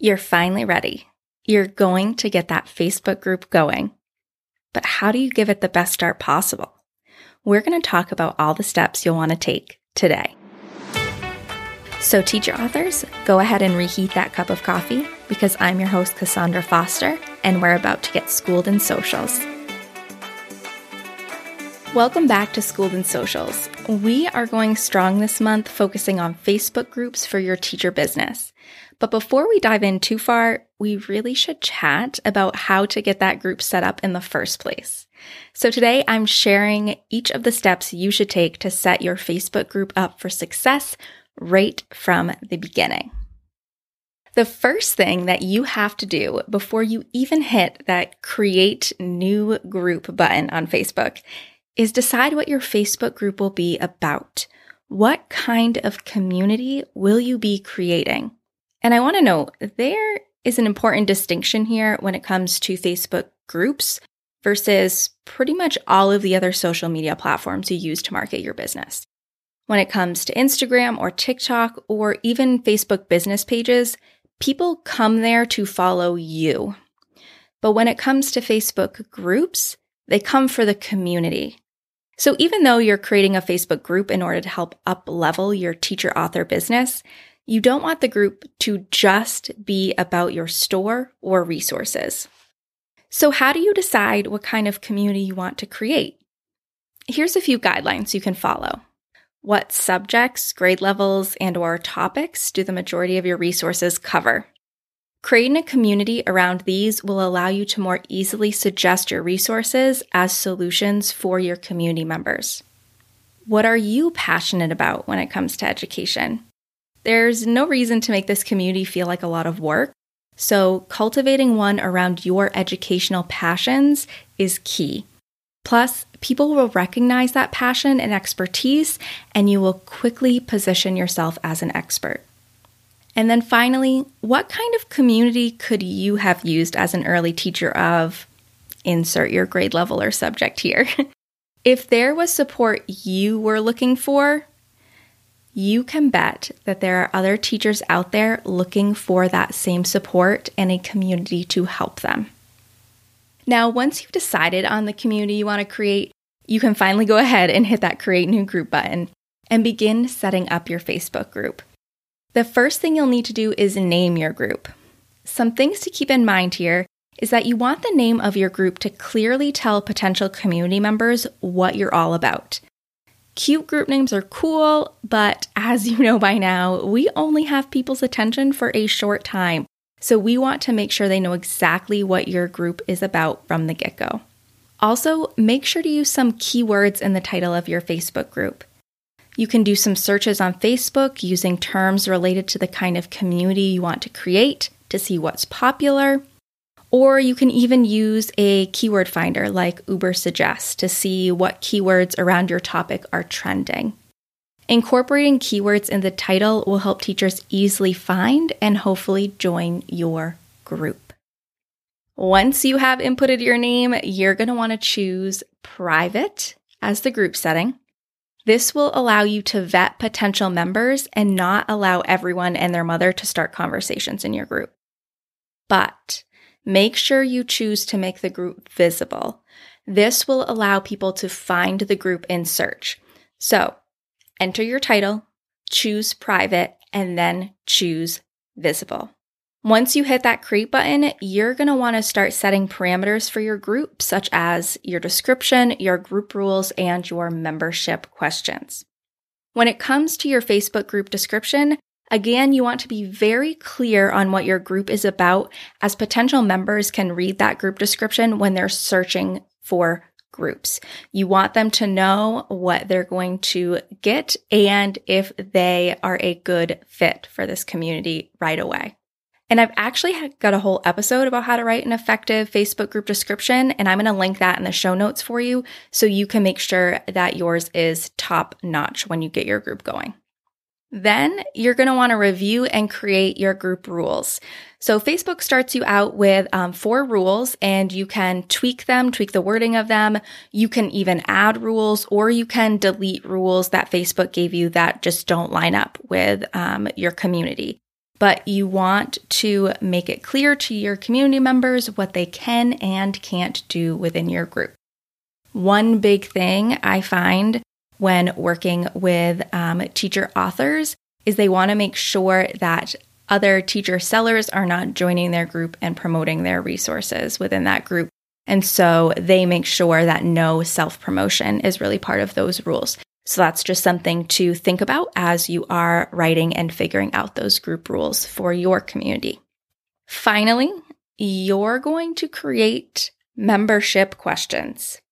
You're finally ready. You're going to get that Facebook group going. But how do you give it the best start possible? We're going to talk about all the steps you'll want to take today. So, teacher authors, go ahead and reheat that cup of coffee because I'm your host, Kassaundra Foster, and we're about to get schooled in socials. Welcome back to Schooled in Socials. We are going strong this month, focusing on Facebook groups for your teacher business. But before we dive in too far, we really should chat about how to get that group set up in the first place. So today I'm sharing each of the steps you should take to set your Facebook group up for success right from the beginning. The first thing that you have to do before you even hit that create new group button on Facebook is decide what your Facebook group will be about. What kind of community will you be creating? And I want to note there is an important distinction here when it comes to Facebook groups versus pretty much all of the other social media platforms you use to market your business. When it comes to Instagram or TikTok or even Facebook business pages, people come there to follow you. But when it comes to Facebook groups, they come for the community. So even though you're creating a Facebook group in order to help up level your teacher author business, you don't want the group to just be about your store or resources. So, how do you decide what kind of community you want to create? Here's a few guidelines you can follow. What subjects, grade levels, and or topics do the majority of your resources cover? Creating a community around these will allow you to more easily suggest your resources as solutions for your community members. What are you passionate about when it comes to education? There's no reason to make this community feel like a lot of work. So, cultivating one around your educational passions is key. Plus, people will recognize that passion and expertise, and you will quickly position yourself as an expert. And then finally, what kind of community could you have used as an early teacher of? Insert your grade level or subject here. if there was support you were looking for, you can bet that there are other teachers out there looking for that same support and a community to help them. Now, once you've decided on the community you want to create, you can finally go ahead and hit that create new group button and begin setting up your Facebook group. The first thing you'll need to do is name your group. Some things to keep in mind here is that you want the name of your group to clearly tell potential community members what you're all about. Cute group names are cool, but as you know by now, we only have people's attention for a short time. So we want to make sure they know exactly what your group is about from the get go. Also, make sure to use some keywords in the title of your Facebook group. You can do some searches on Facebook using terms related to the kind of community you want to create to see what's popular. Or you can even use a keyword finder like Ubersuggest to see what keywords around your topic are trending. Incorporating keywords in the title will help teachers easily find and hopefully join your group. Once you have inputted your name, you're going to want to choose private as the group setting. This will allow you to vet potential members and not allow everyone and their mother to start conversations in your group. But make sure you choose to make the group visible. This will allow people to find the group in search. So enter your title, choose private, and then choose visible. Once you hit that create button, you're going to want to start setting parameters for your group, such as your description, your group rules, and your membership questions. When it comes to your Facebook group description, Again, you want to be very clear on what your group is about, as potential members can read that group description when they're searching for groups. You want them to know what they're going to get and if they are a good fit for this community right away. And I've actually got a whole episode about how to write an effective Facebook group description, and I'm going to link that in the show notes for you so you can make sure that yours is top notch when you get your group going. Then you're going to want to review and create your group rules. So Facebook starts you out with um, four rules and you can tweak them, tweak the wording of them. You can even add rules or you can delete rules that Facebook gave you that just don't line up with um, your community. But you want to make it clear to your community members what they can and can't do within your group. One big thing I find when working with um, teacher authors is they want to make sure that other teacher sellers are not joining their group and promoting their resources within that group. And so they make sure that no self promotion is really part of those rules. So that's just something to think about as you are writing and figuring out those group rules for your community. Finally, you're going to create membership questions.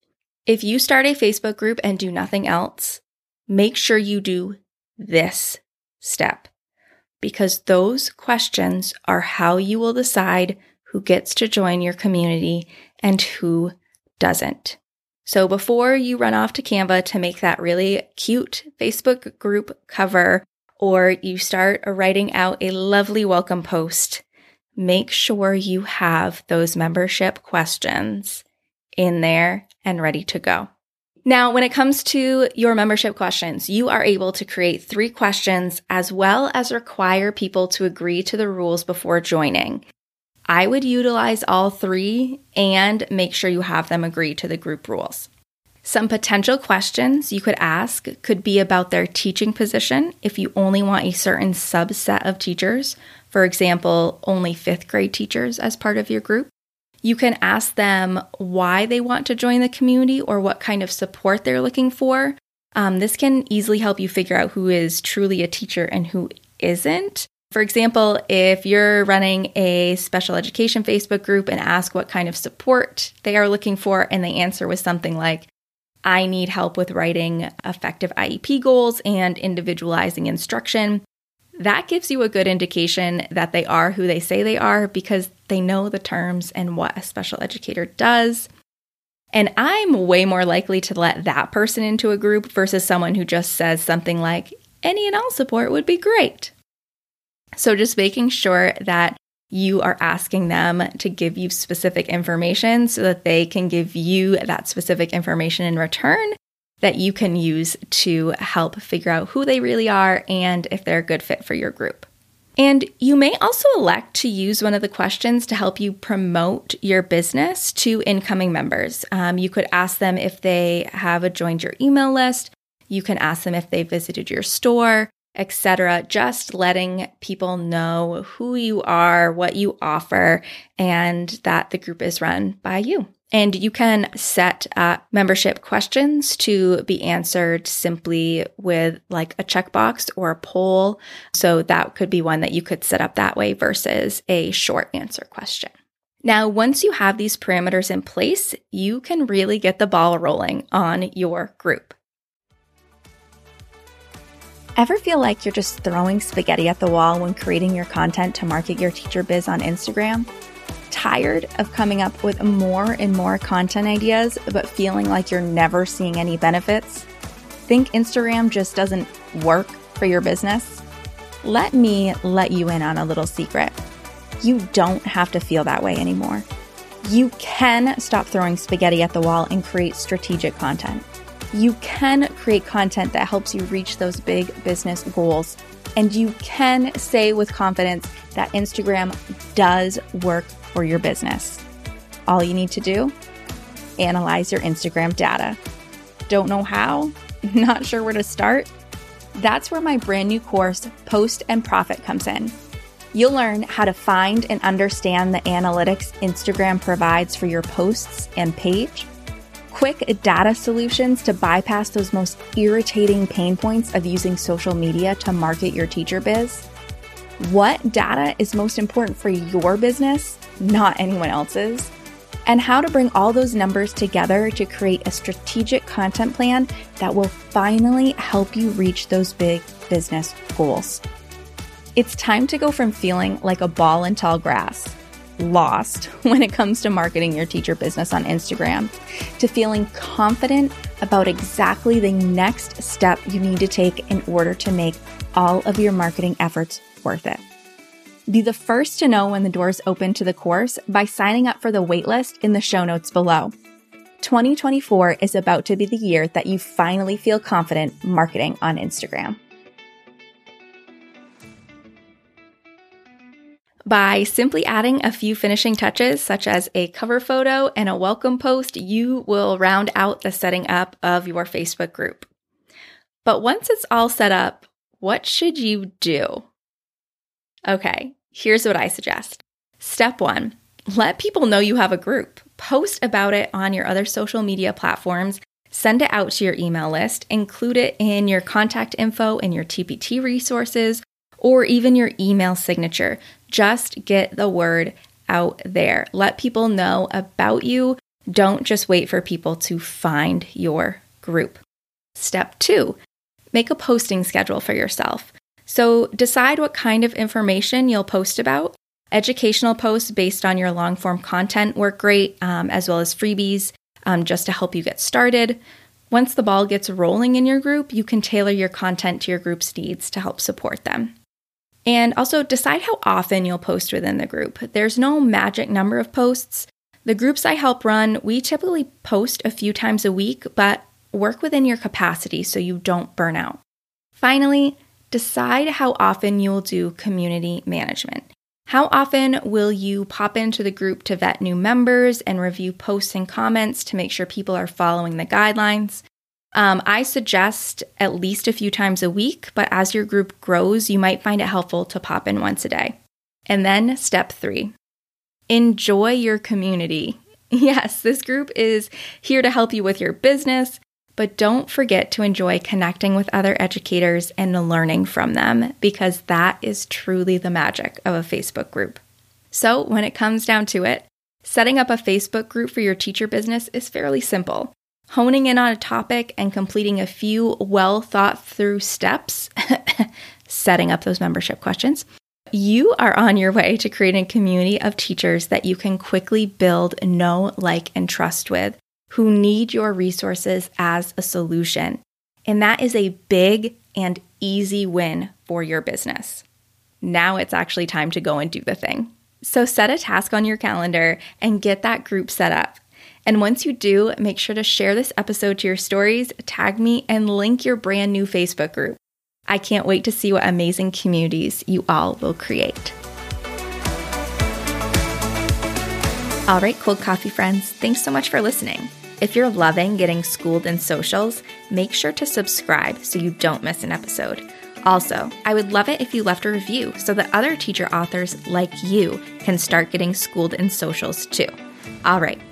If you start a Facebook group and do nothing else, make sure you do this step because those questions are how you will decide who gets to join your community and who doesn't. So before you run off to Canva to make that really cute Facebook group cover or you start writing out a lovely welcome post, make sure you have those membership questions in there and ready to go. Now, when it comes to your membership questions, you are able to create three questions as well as require people to agree to the rules before joining. I would utilize all three and make sure you have them agree to the group rules. Some potential questions you could ask could be about their teaching position if you only want a certain subset of teachers, for example, only fifth grade teachers as part of your group. You can ask them why they want to join the community or what kind of support they're looking for. Um, this can easily help you figure out who is truly a teacher and who isn't. For example, if you're running a special education Facebook group and ask what kind of support they are looking for, and they answer with something like, I need help with writing effective IEP goals and individualizing instruction, that gives you a good indication that they are who they say they are because they know the terms and what a special educator does. And I'm way more likely to let that person into a group versus someone who just says something like, any and all support would be great. So just making sure that you are asking them to give you specific information so that they can give you that specific information in return that you can use to help figure out who they really are and if they're a good fit for your group. And you may also elect to use one of the questions to help you promote your business to incoming members. Um, you could ask them if they have joined your email list. You can ask them if they visited your store, etc. Just letting people know who you are, what you offer, and that the group is run by you. And you can set up membership questions to be answered simply with like a checkbox or a poll. So that could be one that you could set up that way versus a short answer question. Now, once you have these parameters in place, you can really get the ball rolling on your group. Ever feel like you're just throwing spaghetti at the wall when creating your content to market your teacher biz on Instagram? tired of coming up with more and more content ideas, but feeling like you're never seeing any benefits? Think Instagram just doesn't work for your business? Let me let you in on a little secret. You don't have to feel that way anymore. You can stop throwing spaghetti at the wall and create strategic content. You can create content that helps you reach those big business goals. And you can say with confidence that Instagram does work for your business. All you need to do? Analyze your Instagram data. Don't know how? Not sure where to start? That's where my brand new course, Post and Profit, comes in. You'll learn how to find and understand the analytics Instagram provides for your posts and page, quick data solutions to bypass those most irritating pain points of using social media to market your teacher biz what data is most important for your business, not anyone else's, and how to bring all those numbers together to create a strategic content plan that will finally help you reach those big business goals. It's time to go from feeling like a ball in tall grass, lost when it comes to marketing your teacher business on Instagram, to feeling confident about exactly the next step you need to take in order to make all of your marketing efforts worth it. Be the first to know when the doors open to the course by signing up for the waitlist in the show notes below. 2024 is about to be the year that you finally feel confident marketing on Instagram. By simply adding a few finishing touches, such as a cover photo and a welcome post, you will round out the setting up of your Facebook group. But once it's all set up, what should you do? Okay, here's what I suggest. Step one let people know you have a group. Post about it on your other social media platforms. Send it out to your email list. Include it in your contact info in your TPT resources or even your email signature. Just get the word out there. Let people know about you. Don't just wait for people to find your group. Step two, make a posting schedule for yourself. So decide what kind of information you'll post about. Educational posts based on your long form content work great, um, as well as freebies um, just to help you get started. Once the ball gets rolling in your group, you can tailor your content to your group's needs to help support them. And also decide how often you'll post within the group. There's no magic number of posts. The groups I help run, we typically post a few times a week, but work within your capacity so you don't burn out. Finally, decide how often you'll do community management. How often will you pop into the group to vet new members and review posts and comments to make sure people are following the guidelines? Um, I suggest at least a few times a week, but as your group grows, you might find it helpful to pop in once a day. And then step three enjoy your community. Yes, this group is here to help you with your business, but don't forget to enjoy connecting with other educators and learning from them because that is truly the magic of a Facebook group. So, when it comes down to it, setting up a Facebook group for your teacher business is fairly simple honing in on a topic and completing a few well thought through steps, setting up those membership questions, you are on your way to creating a community of teachers that you can quickly build, know, like, and trust with who need your resources as a solution. And that is a big and easy win for your business. Now it's actually time to go and do the thing. So set a task on your calendar and get that group set up. And once you do, make sure to share this episode to your stories, tag me, and link your brand new Facebook group. I can't wait to see what amazing communities you all will create. All right, cold coffee friends, thanks so much for listening. If you're loving getting schooled in socials, make sure to subscribe so you don't miss an episode. Also, I would love it if you left a review so that other teacher authors like you can start getting schooled in socials too. All right,